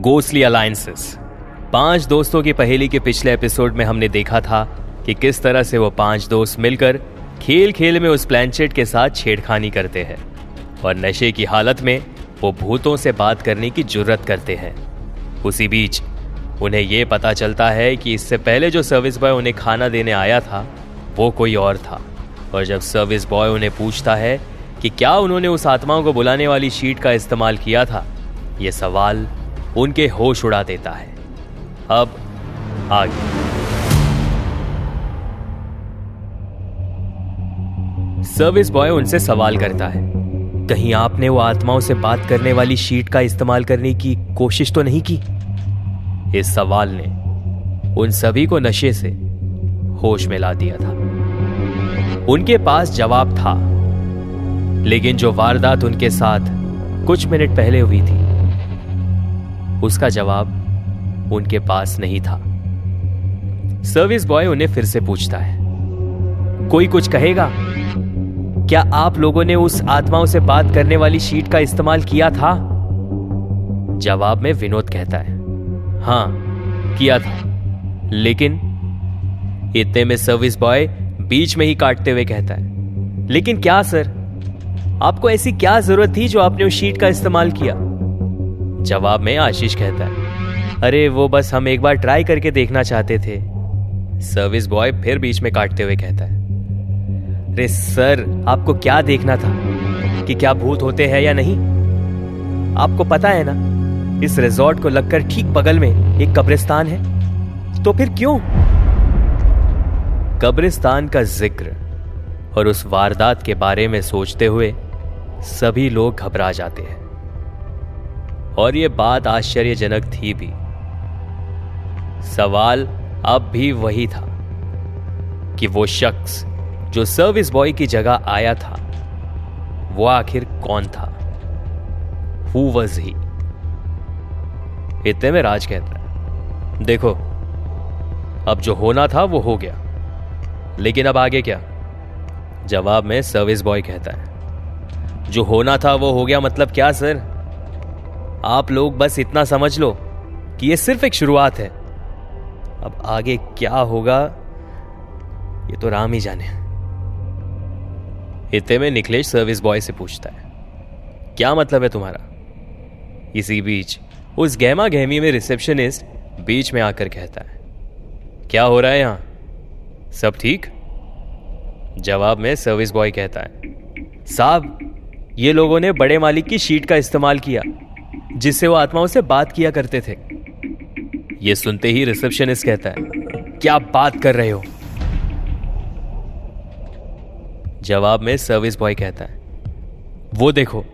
Ghostly alliances पाँच दोस्तों की पहेली के पिछले एपिसोड में हमने देखा था कि किस तरह से वो पाँच दोस्त मिलकर खेल खेल में उस प्लैंचेट के साथ छेड़खानी करते हैं और नशे की हालत में वो भूतों से बात करने की ज़रूरत करते हैं। उसी बीच उन्हें यह पता चलता है कि इससे पहले जो सर्विस बॉय उन्हें खाना देने आया था, वो कोई और था। और जब सर्विस बॉय उन्हें पूछता है कि क्या उन्होंने उस आत्माओं को बुलाने वाली शीट का इस्तेमाल किया था यह सवाल उनके होश उड़ा देता है। अब आगे। सर्विस बॉय उनसे सवाल करता है। कहीं आपने वो आत्माओं से बात करने वाली शीट का इस्तेमाल करने की कोशिश तो नहीं की? इस सवाल ने उन सभी को नशे से होश में ला दिया था। उनके पास जवाब था। लेकिन जो वारदात उनके साथ कुछ मिनट पहले हुई थी उसका जवाब उनके पास नहीं था। सर्विस बॉय उन्हें फिर से पूछता है, कोई कुछ कहेगा? क्या आप लोगों ने उस आत्माओं से बात करने वाली शीट का इस्तेमाल किया था? जवाब में विनोद कहता है, हाँ, किया था। लेकिन इतने में सर्विस बॉय बीच में ही काटते हुए कहता है, लेकिन क्या सर आपको ऐसी क्या ज़रूरत थी जो आपने उस शीट का इस्तेमाल किया? जवाब में आशीष कहता है, अरे, वो बस हम एक बार ट्राई करके देखना चाहते थे। सर्विस बॉय फिर बीच में काटते हुए कहता है, अरे सर आपको क्या देखना था? कि क्या भूत होते हैं या नहीं? आपको पता है ना, इस रिजॉर्ट को लगकर ठीक बगल में एक कब्रिस्तान है। तो फिर क्यों? कब्रिस्तान का ज़िक्र और उस वारदात के बारे में सोचते हुए सभी लोग घबरा जाते हैं। और ये बात आश्चर्यजनक थी भी। सवाल अब भी वही था कि वो शख्स जो सर्विस बॉय की जगह आया था, वो आखिर कौन था? हु वज ही इतने में राज कहता है, देखो, अब जो होना था वो हो गया, लेकिन अब आगे क्या? जवाब में सर्विस बॉय कहता है, जो होना था वो हो गया मतलब क्या सर आप लोग बस इतना समझ लो कि ये सिर्फ़ एक शुरुआत है। अब आगे क्या होगा, ये तो राम ही जाने। इतने में निखिलेश सर्विस बॉय से पूछता है, क्या मतलब है तुम्हारा? इसी बीच, उस गहमा गहमी में रिसेप्शनिस्ट बीच में आकर कहता है, क्या हो रहा है यहाँ? सब ठीक? जवाब में सर्विस बॉय कहता है, साहब, ये लोगों ने बड़े मालिक की शीट का इस्तेमाल किया। जिससे वो आत्माओं से बात किया करते थे। ये सुनते ही रिसेप्शनिस्ट कहता है, क्या बात कर रहे हो? जवाब में सर्विस बॉय कहता है, वो देखो,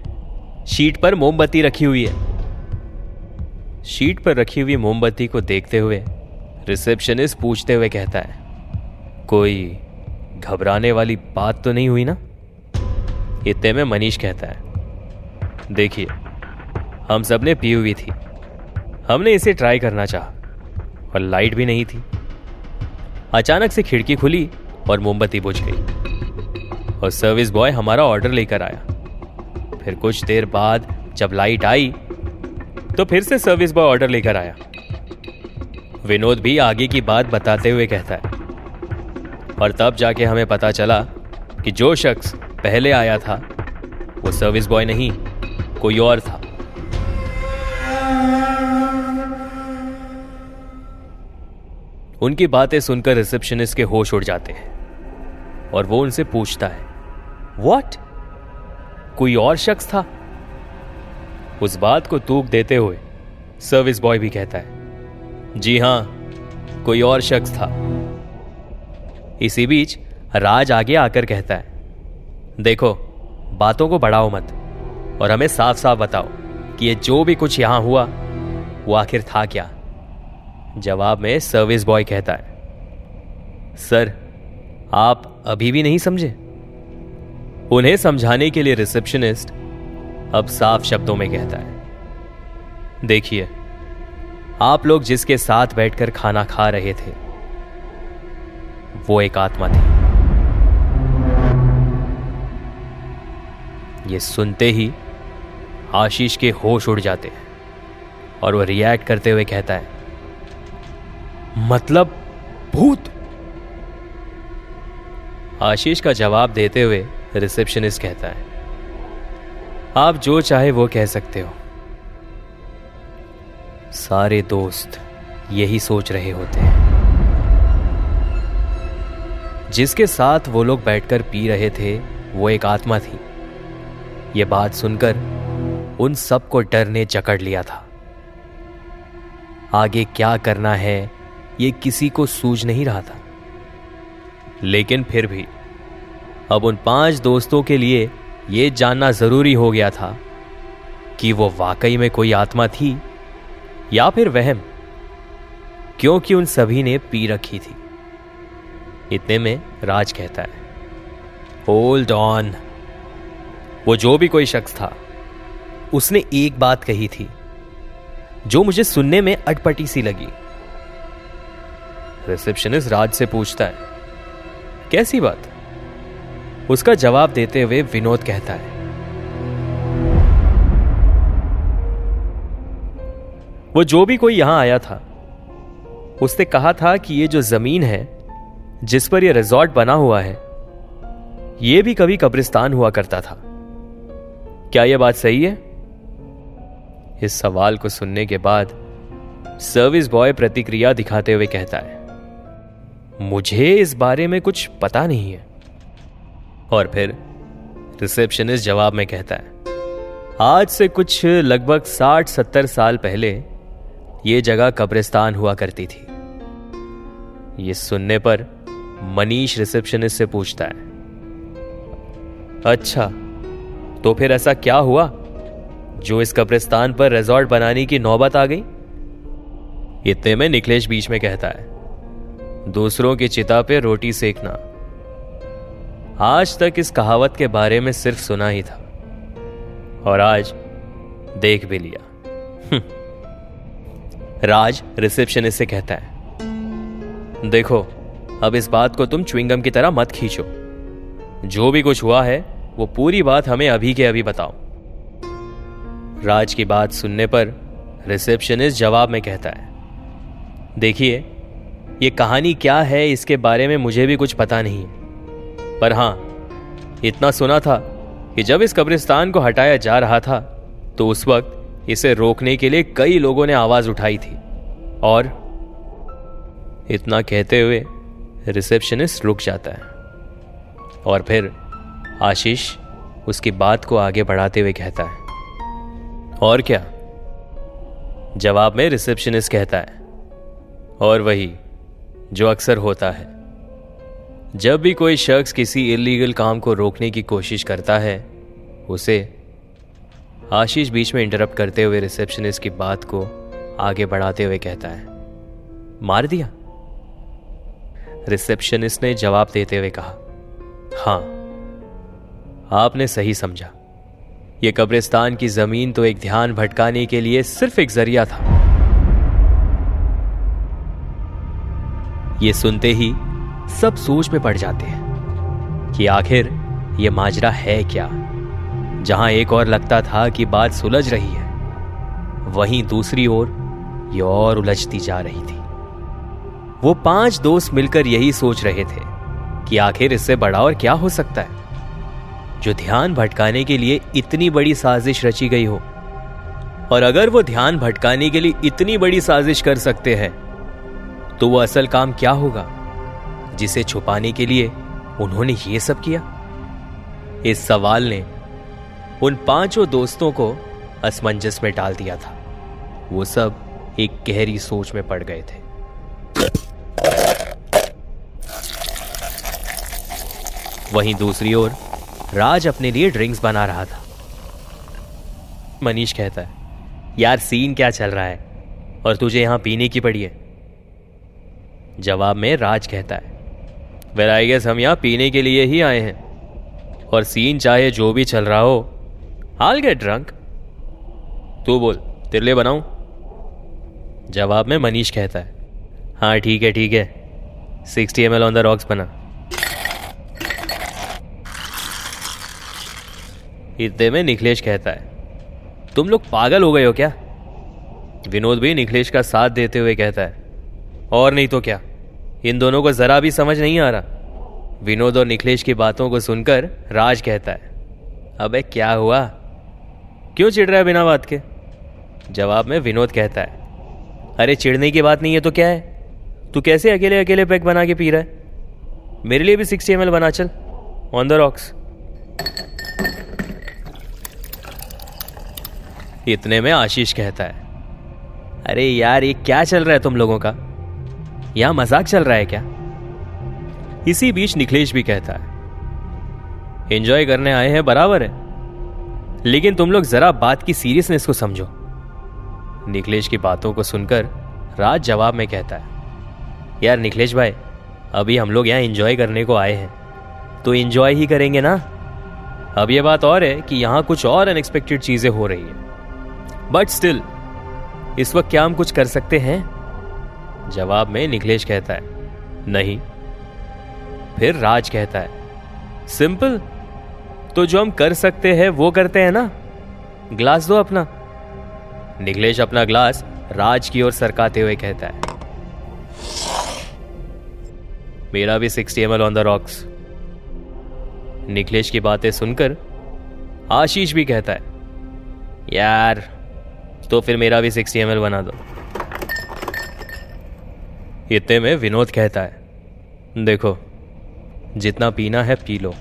शीट पर मोमबत्ती रखी हुई है। शीट पर रखी हुई मोमबत्ती को देखते हुए रिसेप्शनिस्ट पूछते हुए कहता है, कोई घबराने वाली बात तो नहीं हुई ना? इतने में मनीष कहता है, देखिए हम सबने पी हुई थी। हमने इसे ट्राई करना चाहा और लाइट भी नहीं थी। अचानक से खिड़की खुली और मोमबत्ती बुझ गई, और सर्विस बॉय हमारा ऑर्डर लेकर आया। फिर कुछ देर बाद जब लाइट आई तो फिर से सर्विस बॉय ऑर्डर लेकर आया। विनोद भी आगे की बात बताते हुए कहता है, और तब जाके हमें पता चला कि जो शख्स पहले आया था, वो सर्विस बॉय नहीं, कोई और था। उनकी बातें सुनकर रिसेप्शनिस्ट के होश उड़ जाते हैं और वो उनसे पूछता है वॉट कोई और शख्स था? उस बात को तूक देते हुए सर्विस बॉय भी कहता है, जी हाँ, कोई और शख्स था। इसी बीच राज आगे आकर कहता है, देखो, बातों को बढ़ाओ मत और हमें साफ़ साफ़ बताओ कि ये जो भी कुछ यहाँ हुआ, वो आखिर था क्या? जवाब में सर्विस बॉय कहता है, सर, आप अभी भी नहीं समझे? उन्हें समझाने के लिए रिसेप्शनिस्ट अब साफ़ शब्दों में कहता है, देखिए, आप लोग जिसके साथ बैठकर खाना खा रहे थे, वो एक आत्मा थी। ये सुनते ही आशीष के होश उड़ जाते हैं और वो रिएक्ट करते हुए कहता है मतलब भूत। आशीष का जवाब देते हुए रिसेप्शनिस्ट कहता है, आप जो चाहे वो कह सकते हो। सारे दोस्त यही सोच रहे होते हैं। जिसके साथ वो लोग बैठकर पी रहे थे, वो एक आत्मा थी। ये बात सुनकर उन सबको डर ने जकड़ लिया था। आगे क्या करना है ये किसी को सूझ नहीं रहा था। लेकिन फिर भी, अब उन पाँच दोस्तों के लिए यह जानना ज़रूरी हो गया था कि वो वाकई में कोई आत्मा थी या फिर वहम, क्योंकि उन सभी ने पी रखी थी। इतने में राज कहता है होल्ड ऑन वो जो भी कोई शख्स था, उसने एक बात कही थी, जो मुझे सुनने में अटपटी सी लगी। रिसेप्शनिस्ट राज से पूछता है, कैसी बात? उसका जवाब देते हुए विनोद कहता है, वो जो भी कोई यहाँ आया था, उसने कहा था कि ये जो ज़मीन है, जिस पर यह रिजॉर्ट बना हुआ है यह भी कभी कब्रिस्तान हुआ करता था। क्या यह बात सही है? इस सवाल को सुनने के बाद सर्विस बॉय प्रतिक्रिया दिखाते हुए कहता है मुझे इस बारे में कुछ पता नहीं है। और फिर रिसेप्शनिस्ट जवाब में कहता है, आज से कुछ लगभग साठ सत्तर साल पहले यह जगह कब्रिस्तान हुआ करती थी। ये सुनने पर मनीष रिसेप्शनिस्ट से पूछता है अच्छा तो फिर ऐसा क्या हुआ जो इस कब्रिस्तान पर रिजॉर्ट बनाने की नौबत आ गई? इतने में निकलेश बीच में कहता है दूसरों की चिता पे रोटी सेकना। आज तक इस कहावत के बारे में सिर्फ़ सुना ही था। और आज देख भी लिया। हम्म। राज रिसेप्शनिस्ट से कहता है, देखो, अब इस बात को तुम च्विंगम की तरह मत खींचो। जो भी कुछ हुआ है, वो पूरी बात हमें अभी के अभी बताओ। राज की बात सुनने पर रिसेप्शनिस्ट जवाब में कहता है, देखिए ये कहानी क्या है, इसके बारे में मुझे भी कुछ पता नहीं। पर हाँ, इतना सुना था कि जब इस कब्रिस्तान को हटाया जा रहा था तो उस वक्त इसे रोकने के लिए कई लोगों ने आवाज़ उठाई थी। और इतना कहते हुए रिसेप्शनिस्ट रुक जाता है। और फिर आशीष उसकी बात को आगे बढ़ाते हुए कहता है। और क्या? जवाब में रिसेप्शनिस्ट कहता है। और वही जो अक्सर होता है। जब भी कोई शख्स किसी इलीगल काम को रोकने की कोशिश करता है, उसे आशीष बीच में इंटरप्ट करते हुए रिसेप्शनिस्ट की बात को आगे बढ़ाते हुए कहता है, मार दिया? रिसेप्शनिस्ट ने जवाब देते हुए कहा, हाँ, आपने सही समझा। यह कब्रिस्तान की ज़मीन तो एक ध्यान भटकाने के लिए सिर्फ़ एक ज़रिया था। ये सुनते ही सब सोच में पड़ जाते हैं कि आखिर ये माजरा है क्या? जहाँ एक और लगता था कि बात सुलझ रही है, वहीं दूसरी ओर ये और उलझती जा रही थी। वो पाँच दोस्त मिलकर यही सोच रहे थे कि आखिर इससे बड़ा और क्या हो सकता है? जो ध्यान भटकाने के लिए इतनी बड़ी साजिश रची गई हो, और अगर वो ध्यान भटकाने के लिए इतनी बड़ी साजिश कर सकते हैं तो वो असल काम क्या होगा? जिसे छुपाने के लिए उन्होंने ये सब किया? इस सवाल ने उन पाँचों दोस्तों को असमंजस में डाल दिया था। वो सब एक गहरी सोच में पड़ गए थे। वहीं दूसरी ओर राज अपने लिए ड्रिंक्स बना रहा था। मनीष कहता है, यार, सीन क्या चल रहा है? और तुझे यहाँ पीने की पड़ी है? जवाब में राज कहता है, वेल आई गेस हम यहाँ पीने के लिए ही आए हैं। और सीन चाहे जो भी चल रहा हो हाल गेट ड्रंक तू बोल, तेरे लिए बनाऊँ? जवाब में मनीष कहता है हाँ ठीक है ठीक है। Sixty M L on the rocks बना। इतने में निखिलेश कहता है, तुम लोग पागल हो गए हो क्या? विनोद भी निखिलेश का साथ देते हुए कहता है और नहीं तो क्या? इन दोनों को जरा भी समझ नहीं आ रहा। विनोद और निखिलेश की बातों को सुनकर राज कहता है, अबे, क्या हुआ? क्यों चिढ़ रहा है बिना बात के? जवाब में विनोद कहता है, अरे, चिढ़ने की बात नहीं है तो क्या है? तू कैसे अकेले अकेले पैक बना के पी रहा है? मेरे लिए भी सिक्सटी एम बना, चल। ऑन द रॉक्स इतने में आशीष कहता है, अरे यार, ये क्या चल रहा है तुम लोगों का? यहाँ मज़ाक चल रहा है क्या? इसी बीच निखिलेश भी कहता है एंजॉय करने आए हैं, बराबर है। लेकिन तुम लोग जरा बात की सीरियसनेस को समझो। निखिलेश की बातों को सुनकर राज जवाब में कहता है, यार निखिलेश भाई, अभी हम लोग यहाँ एंजॉय करने को आए हैं। तो एंजॉय ही करेंगे ना? अब यह बात और है कि यहाँ कुछ और अनएक्सपेक्टेड चीज़ें हो रही है। बट स्टिल इस वक्त क्या हम कुछ कर सकते हैं? जवाब में निखिलेश कहता है, नहीं। फिर राज कहता है, सिंपल तो जो हम कर सकते हैं, वो करते हैं ना? ग्लास दो अपना। निखिलेश अपना ग्लास राज की ओर सरकाते हुए कहता है, मेरा भी sixty M L on the rocks Nikhilesh की बातें सुनकर आशीष भी कहता है, यार तो फिर मेरा भी सिक्सटी एम एल बना दो। इतने में विनोद कहता है, देखो, जितना पीना है पी लो।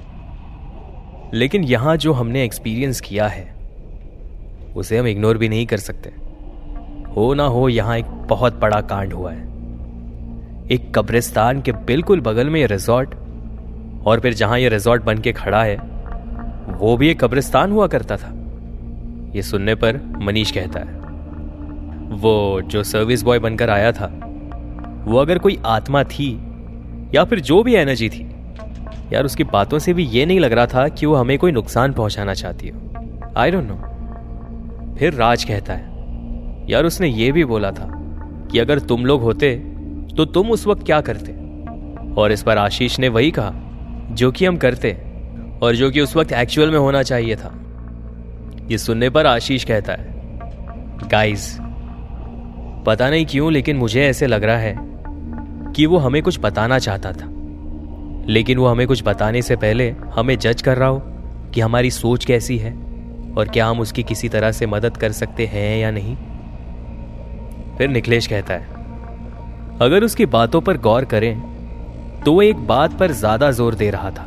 लेकिन यहाँ जो हमने एक्सपीरियंस किया है, उसे हम इग्नोर भी नहीं कर सकते। हो ना हो, यहाँ एक बहुत बड़ा कांड हुआ है। एक कब्रिस्तान के बिल्कुल बगल में यह रिजॉर्ट और फिर जहाँ यह रिजॉर्ट बन के खड़ा है, वो भी एक कब्रिस्तान हुआ करता था। ये सुनने पर मनीष कहता है, वो जो सर्विस बॉय बनकर आया था वो अगर कोई आत्मा थी, या फिर जो भी एनर्जी थी, यार उसकी बातों से भी ये नहीं लग रहा था कि वो हमें कोई नुकसान पहुंचाना चाहती हो। आई डोंट नो फिर राज कहता है, यार उसने ये भी बोला था कि अगर तुम लोग होते तो तुम उस वक्त क्या करते? और इस पर आशीष ने वही कहा, जो कि हम करते और जो कि उस वक्त एक्चुअल में होना चाहिए था। ये सुनने पर आशीष कहता है गाइस पता नहीं क्यों, लेकिन मुझे ऐसे लग रहा है कि वो हमें कुछ बताना चाहता था। लेकिन वो हमें कुछ बताने से पहले हमें जज कर रहा हो कि हमारी सोच कैसी है और क्या हम उसकी किसी तरह से मदद कर सकते हैं या नहीं। फिर निखिलेश कहता है, अगर उसकी बातों पर गौर करें तो वो एक बात पर ज़्यादा ज़ोर दे रहा था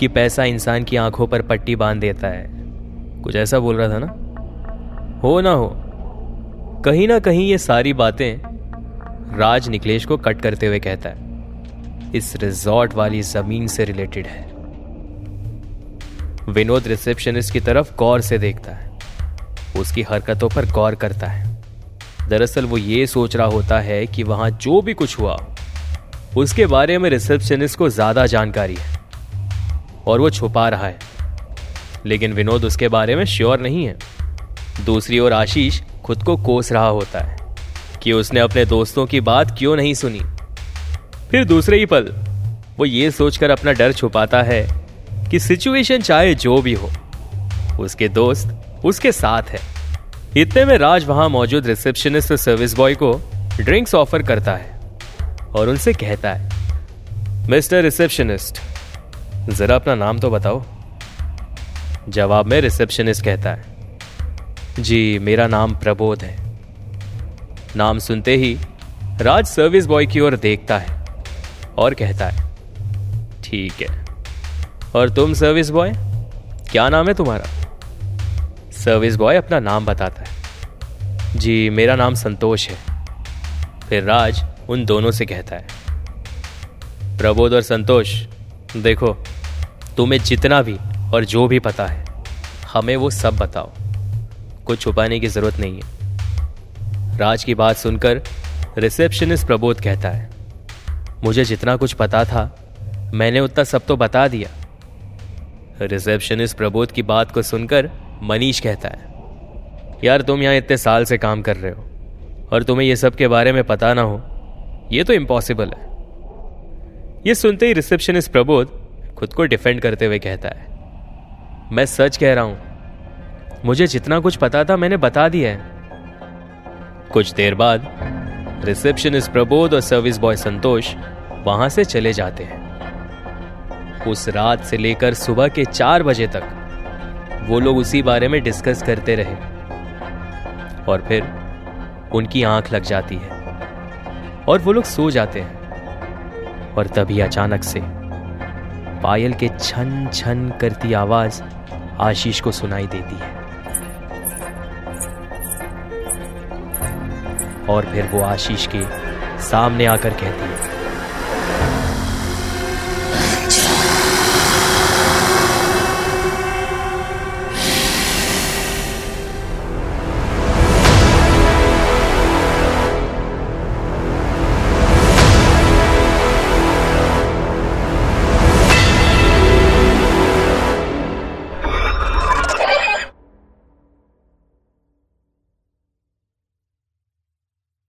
कि पैसा इंसान की आँखों पर पट्टी बाँध देता है। कुछ ऐसा बोल रहा था ना? हो ना हो, कहीं ना कहीं ये सारी बातें राज निकलेश को कट करते हुए कहता है, इस रिजॉर्ट वाली ज़मीन से रिलेटेड है। विनोद रिसेप्शनिस्ट की तरफ़ गौर से देखता है। उसकी हरकतों पर गौर करता है। दरअसल वो ये सोच रहा होता है कि वहाँ जो भी कुछ हुआ, उसके बारे में रिसेप्शनिस्ट को ज़्यादा जानकारी है और वो छुपा रहा है। लेकिन विनोद उसके बारे में श्योर नहीं है। दूसरी ओर आशीष खुद को कोस रहा होता है। कि उसने अपने दोस्तों की बात क्यों नहीं सुनी। फिर दूसरे ही पल, वो ये सोचकर अपना डर छुपाता है कि सिचुएशन चाहे जो भी हो, उसके दोस्त उसके साथ है। इतने में राज वहाँ मौजूद रिसेप्शनिस्ट और सर्विस बॉय को ड्रिंक्स ऑफ़र करता है और उनसे कहता है, मिस्टर रिसेप्शनिस्ट, जरा अपना नाम तो बताओ। जवाब में रिसेप्शनिस्ट कहता है, जी, मेरा नाम प्रबोध है। नाम सुनते ही राज सर्विस बॉय की ओर देखता है और कहता है, ठीक है। और तुम सर्विस बॉय क्या नाम है तुम्हारा? सर्विस बॉय अपना नाम बताता है, जी, मेरा नाम संतोष है। फिर राज उन दोनों से कहता है, प्रबोध और संतोष, देखो, तुम्हें जितना भी और जो भी पता है, हमें वो सब बताओ। कुछ छुपाने की ज़रूरत नहीं है। राज की बात सुनकर रिसेप्शनिस्ट प्रबोध कहता है, मुझे जितना कुछ पता था, मैंने उतना सब तो बता दिया. रिसेप्शनिस्ट प्रबोध की बात को सुनकर मनीष कहता है, यार तुम यहाँ इतने साल से काम कर रहे हो, और तुम्हें यह सब के बारे में पता ना हो यह तो इम्पॉसिबल है. यह सुनते ही रिसेप्शनिस्ट प्रबोध खुद को डिफेंड करते हुए कहता है, मैं सच कह रहा हूँ, मुझे जितना कुछ पता था मैंने बता दिया है कुछ देर बाद रिसेप्शनिस्ट प्रबोध और सर्विस बॉय संतोष वहाँ से चले जाते हैं। उस रात से लेकर सुबह के चार बजे तक, वो लोग उसी बारे में डिस्कस करते रहे। और फिर, उनकी आँख लग जाती है। और वो लोग सो जाते हैं। और तभी अचानक से, पायल के छन छन करती आवाज़ आशीष को सुनाई देती है। और फिर वो आशीष के सामने आकर कहती है